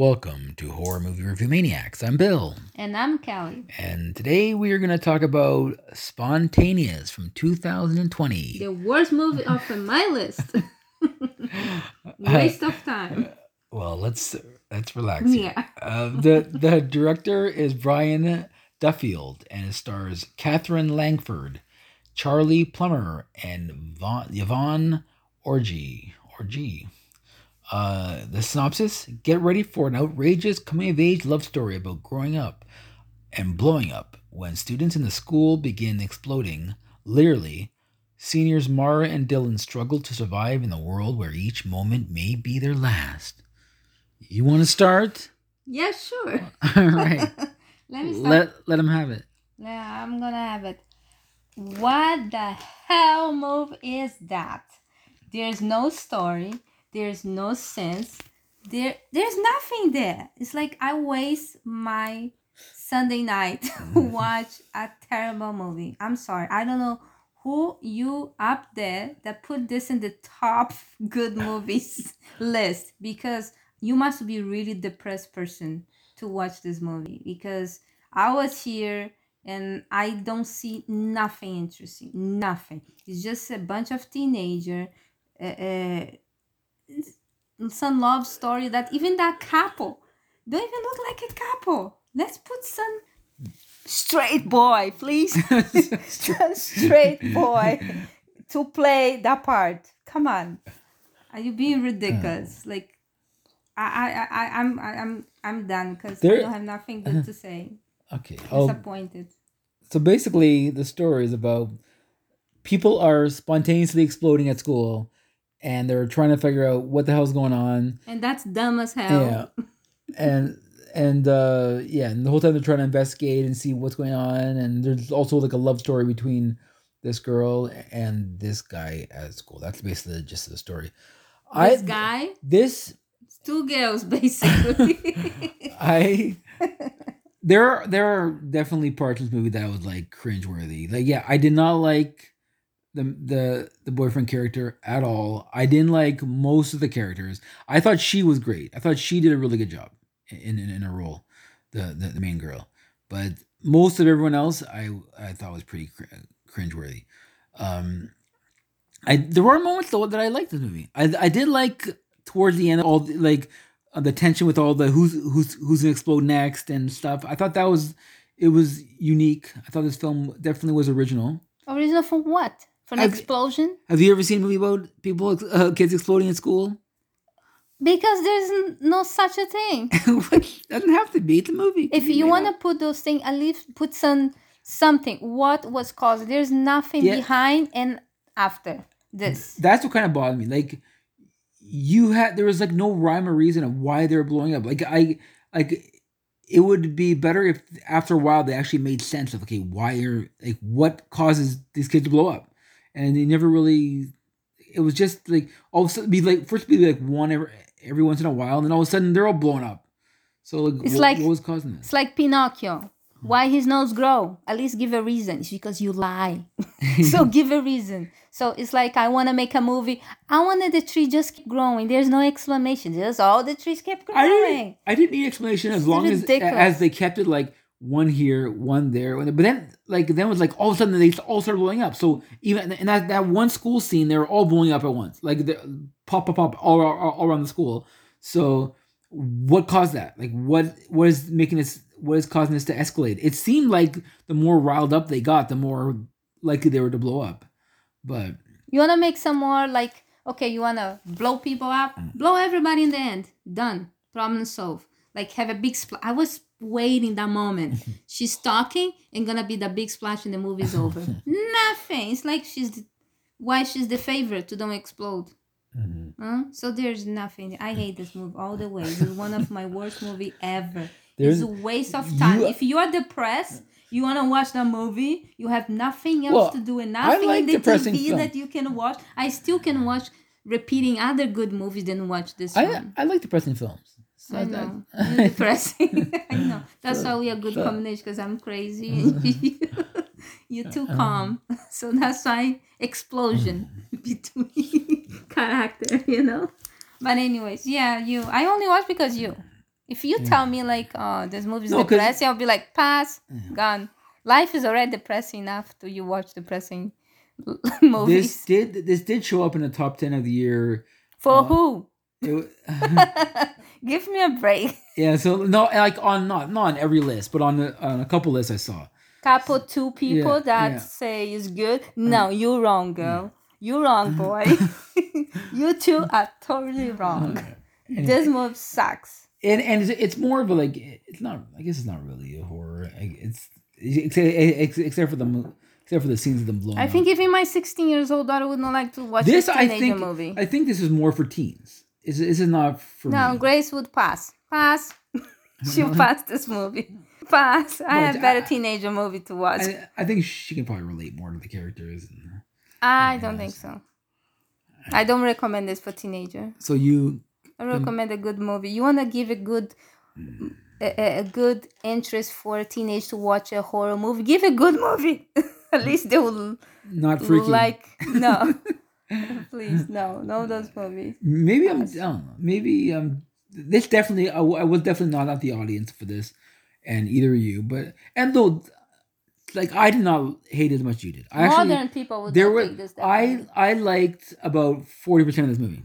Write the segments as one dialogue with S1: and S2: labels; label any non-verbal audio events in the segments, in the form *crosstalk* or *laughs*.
S1: Welcome to Horror Movie Review Maniacs. I'm Bill,
S2: And I'm Kelly.
S1: and today we are going to talk about Spontaneous from 2020.
S2: The worst movie off of my list. *laughs* *laughs* Waste of time.
S1: Well, let's let's relax. here.
S2: Yeah.
S1: Uh, the the director is Brian Duffield, and it stars Katherine Langford, Charlie Plummer, and Yvonne Orji. Orji. Uh, the synopsis: Get ready for an outrageous coming-of-age love story about growing up and blowing up when students in the school begin exploding. Literally, seniors Mara and Dylan struggle to survive in a world where each moment may be their last. You want to start?
S2: Yeah, sure. *laughs*
S1: All right. *laughs*
S2: Let me start.
S1: let let him have it.
S2: yeah, I'm gonna have it. What the hell move is that? There's no story. There's no sense. There, there's nothing there. It's like I waste my Sunday night *laughs* to watch a terrible movie. I'm sorry. I don't know who you up there that put this in the top *laughs* good movies *laughs* list because you must be really depressed person to watch this movie because I was here and I don't see nothing interesting. Nothing. It's just a bunch of teenager. Uh, uh, some love story that even that couple don't even look like a couple. Let's put some straight boy, please. *laughs* *laughs* straight boy to play that part. Come on. Are you being ridiculous? Oh. Like I I I I'm I'm I'm done because I don't have nothing good uh-huh. to say.
S1: Okay. Oh,
S2: Disappointed.
S1: so basically, the story is about people are spontaneously exploding at school, and they're trying to figure out what the hell's going on.
S2: And that's dumb as hell.
S1: Yeah. And and uh yeah, and the whole time they're trying to investigate and see what's going on, and there's also like a love story between this girl and this guy at school. That's basically the gist of the story.
S2: This guy,
S1: this
S2: it's two girls *laughs* basically. *laughs*
S1: I there are there are definitely parts of this movie that was like cringeworthy. Like yeah, I did not like the the the boyfriend character at all. I didn't like most of the characters. I thought she was great. I thought she did a really good job in in, in her role, the, the the main girl. But most of everyone else, I I thought was pretty cr- cringeworthy. Um, I there were moments though that I liked this movie. I I did like towards the end all the, like uh, the tension with all the who's who's who's gonna explode next and stuff. I thought that was it was unique. I thought this film definitely was original.
S2: Original for what? For an
S1: I've-
S2: explosion?
S1: Have you ever seen a movie about people uh, kids exploding in school?
S2: Because there's no such a thing. *laughs*
S1: doesn't have to be. It's a movie.
S2: if you want to put those things, at least put some something. What was caused? There's nothing
S1: Yeah.
S2: behind and after this.
S1: that's what kind of bothered me. Like you had there was like no rhyme or reason of why they're blowing up. Like I like it would be better if after a while they actually made sense of okay why are like what causes these kids to blow up, and they never really. It was just like all of a sudden be like first be like one every, every once in a while, and then all of a sudden they're all blown up. So like,
S2: It's
S1: what,
S2: like-
S1: what was causing this?
S2: It's like Pinocchio. Hmm. Why his nose grow? At least give a reason. It's because you lie. *laughs* so give a reason. So it's like I want to make a movie. I wanted the tree just keep growing. There's no explanation. Just all the trees kept
S1: I
S2: growing.
S1: didn't. I didn't need explanation as
S2: It's
S1: long as as they kept it like one here, one there. But then, like, then it was like all of a sudden they all started blowing up. So even in that, that one school scene, they were all blowing up at once, like pop, pop, pop all, all, all around the school. So what caused that? Like, what what is making this? What is causing this to escalate? It seemed like the more riled up they got, the more likely they were to blow up. But
S2: You want to make some more like, okay, you want to blow people up? Mm. Blow everybody in the end. Done. Problem solved. Like have a big splash. I was waiting that moment. *laughs* she's talking and gonna be the big splash and the movie's over. *laughs* Nothing. It's like she's the, why she's the favorite to don't explode. Mm-hmm. Huh? So there's nothing. I hate this movie all the way. It's one of my worst movie ever.
S1: There's-
S2: it's a waste of time.
S1: you-
S2: if you are depressed, you want to watch the movie, you have nothing else
S1: Well,
S2: to do and nothing
S1: like
S2: in the TV
S1: film.
S2: that you can watch. I still can watch repeating other good movies than watch this
S1: I
S2: one.
S1: I like depressing films. So
S2: I know. *laughs* Depressing. *laughs* I know. That's why we are good
S1: so-
S2: combination because I'm crazy and *laughs* you, you're too um, calm. So that's why explosion um, between character, you know? But anyways, yeah, you I only watch because you. If you tell me like, oh, this movie is depressing, I'll be like, pass, gone. Life is already depressing enough. Do you watch depressing movies?
S1: This did this did show up in the top ten of the year.
S2: For uh, who?
S1: It
S2: Give me a break. *laughs*
S1: yeah, so no, like on not not on every list, but on the, on a couple lists I saw.
S2: Couple two people
S1: Yeah,
S2: that
S1: yeah.
S2: say is good. No, uh-huh. you're wrong, girl. Mm. You're wrong, uh-huh. boy. *laughs* you two are totally *laughs* wrong. This movie sucks.
S1: and and it's, it's more of a like it's not I guess it's not really a horror. It's except, except for the except for the scenes of them blowing.
S2: I
S1: up.
S2: think even my 16 years old daughter would not like to watch
S1: this
S2: this
S1: I think
S2: movie.
S1: I think this is more for teens. This is not for
S2: no,
S1: me.
S2: Grace would pass. Pass. *laughs* She'll *laughs* pass this movie. Pass. I have better teenager movie to watch.
S1: I, I think she can probably relate more to the characters. And,
S2: I don't think so. I don't recommend this for teenager.
S1: so you
S2: I recommend a good movie. You want to give a good a, a- a good interest for a teenage to watch a horror movie. Give a good movie. *laughs* At least they will
S1: not freaking
S2: like no. *laughs* Please no, no those movies.
S1: Maybe I'm. I don't know. Maybe um. This definitely. I, I was definitely not at the audience for this, and either of you. But and though, like I did not hate as much as you did. I actually
S2: Modern people would
S1: there were.
S2: this.
S1: I. I liked about forty percent of this movie,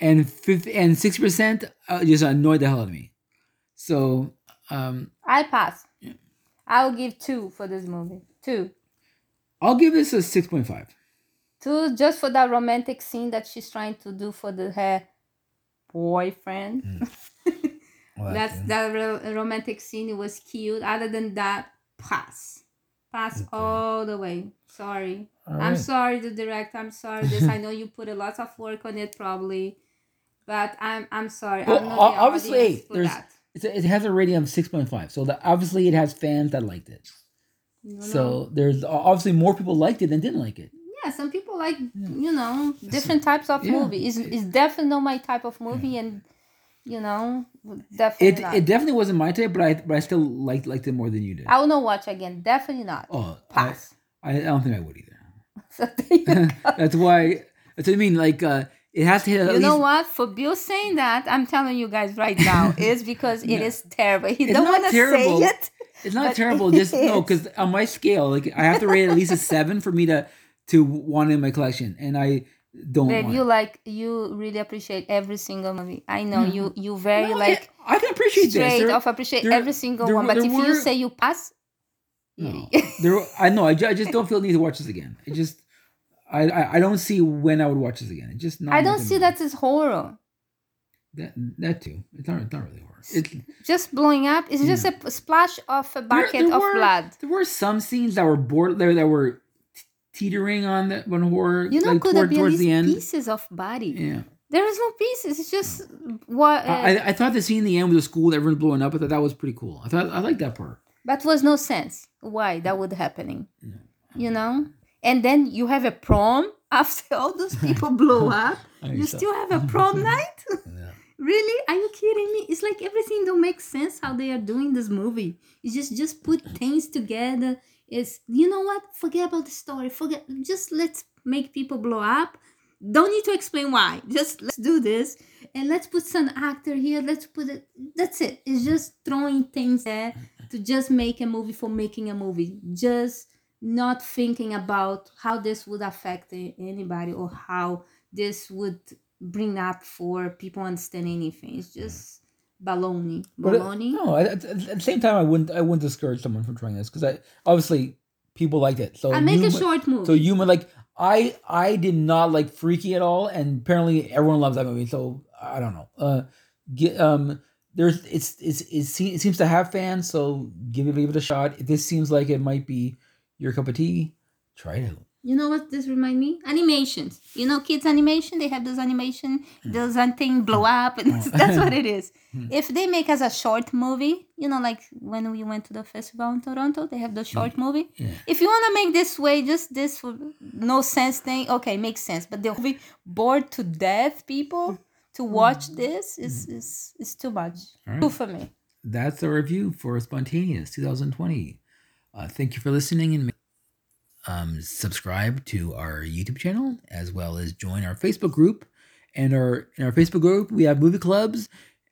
S1: and fifty and sixty percent uh, just annoyed the hell out of me. So um,
S2: I pass. I will give two for this movie. Two.
S1: I'll give this a six point five.
S2: Two just for that romantic scene that she's trying to do for the her boyfriend. Hmm. *laughs* That's that ro- romantic scene. It was cute. Other than that, pass, pass all the way. Sorry, I'm sorry, the director. I'm sorry. This I *laughs* know you put a lot of work on it, probably, but I'm I'm sorry.
S1: Well,
S2: I'm the
S1: obviously, there's- a, it has a rating of six point five. So that obviously it has fans that liked it.
S2: Know?
S1: So there's obviously more people liked it than didn't like it.
S2: Yeah, some people like you know different types of
S1: Yeah.
S2: movie. It's, it's definitely not my type of movie, and you know definitely
S1: It
S2: not.
S1: it definitely wasn't my type, but I but I still liked liked it more than you did.
S2: I will not watch again. Definitely not.
S1: Oh, I,
S2: Pass.
S1: I I don't think I would either. *laughs*
S2: So there you *laughs* go.
S1: That's why. That's what I mean. Like uh, it has to hit at
S2: You know
S1: least.
S2: what? For Bill saying that, I'm telling you guys right now, *laughs* is because it is terrible. He
S1: It's
S2: don't want to say
S1: terrible.
S2: it.
S1: It's not terrible. Just no, because on my scale, like I have to rate at least a seven for me to to it in my collection, and I don't.
S2: Babe, you like you really appreciate every single movie. I know you you very
S1: No,
S2: like
S1: I, can appreciate this.
S2: straight
S1: There-
S2: off appreciate
S1: there-
S2: every single
S1: there-
S2: one. But
S1: there
S2: if you say you pass,
S1: No, there. I know. I, ju- I just *laughs* don't feel the need to watch this again. I just. I, I I don't see when I would watch this again. It just. Not
S2: I don't see that as horror.
S1: That that too. It's not. It's not really horror. It's,
S2: Just blowing up. It's just a splash of a bucket
S1: there
S2: of
S1: were-
S2: blood.
S1: There were some scenes that were bored there that were teetering on the on horror.
S2: You know,
S1: like
S2: could
S1: toward,
S2: have been
S1: towards the end.
S2: pieces of body.
S1: Yeah,
S2: There is no pieces. It's just what. Uh,
S1: I, I thought the scene in the end with the school, everyone blowing up. I thought that was pretty cool. I thought I liked that part.
S2: But was no sense why that would happening. You know? And then you have a prom *laughs* after all those people blow *laughs* up. you
S1: so.
S2: still have a prom *laughs* night? really? Are you kidding me? It's like everything don't make sense how they are doing this movie. It's just just put things together. It's you know what? Forget about the story. Forget just let's make people blow up. Don't need to explain why. *laughs* Just let's do this and let's put some actor here. Let's put it. That's it. It's just throwing things there to just make a movie for making a movie. Just not thinking about how this would affect anybody or how this would bring up for people understand anything. It's just baloney. Baloney.
S1: no, at, at- the same time, I wouldn't I wouldn't discourage someone from trying this because I obviously people liked it. So
S2: I make
S1: you
S2: a short movie.
S1: So you might like I I did not like Freaky at all, and apparently everyone loves that movie. So I don't know. Uh, get, um, there's it's it's it, se- it seems to have fans. So give it give it a shot. If this seems like it might be your cup of tea, try it out.
S2: You know what this remind me? Animations. You know, kids animation. They have those animation, those thing blow up, and *laughs* that's what it is. *laughs* If they make us a short movie, you know, like when we went to the festival in Toronto, they have the short mm. movie. If you want to make this way, just this for no sense thing, okay, makes sense. But they'll be bored to death, people. To mm. watch this mm. is is is too much. Too for me.
S1: That's our review for Spontaneous 2020. Uh, thank you for listening and um, subscribe to our YouTube channel as well as join our Facebook group. And our in our Facebook group we have movie clubs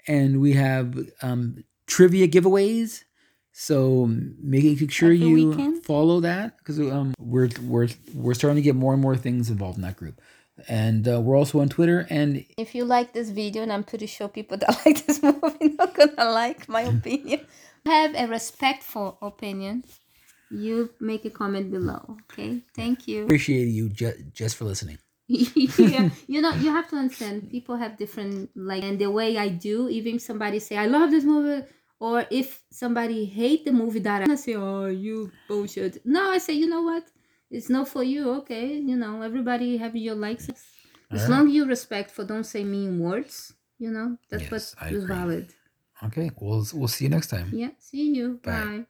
S1: and we have um, trivia giveaways. So making sure
S2: Every
S1: you
S2: weekend?
S1: follow that because um, we're we're we're starting to get more and more things involved in that group, and uh, we're also on Twitter. And
S2: If you like this video, and I'm pretty sure people that *laughs* like this movie not gonna like my *laughs* opinion, have a respectful opinion, you make a comment below. Okay, thank you.
S1: appreciate you ju- just for listening. *laughs*
S2: yeah, you know, you have to understand. People have different like, and the way I do. Even if somebody say I love this movie, or if somebody hate the movie that I say, oh, you bullshit. No, I say, you know what? It's not for you. Okay, you know, everybody have your likes. As long you respect for, don't say mean words. You know, that's
S1: Yes,
S2: what is valid.
S1: Okay, we'll we'll see you next time.
S2: Yeah. See you.
S1: Bye.
S2: Bye.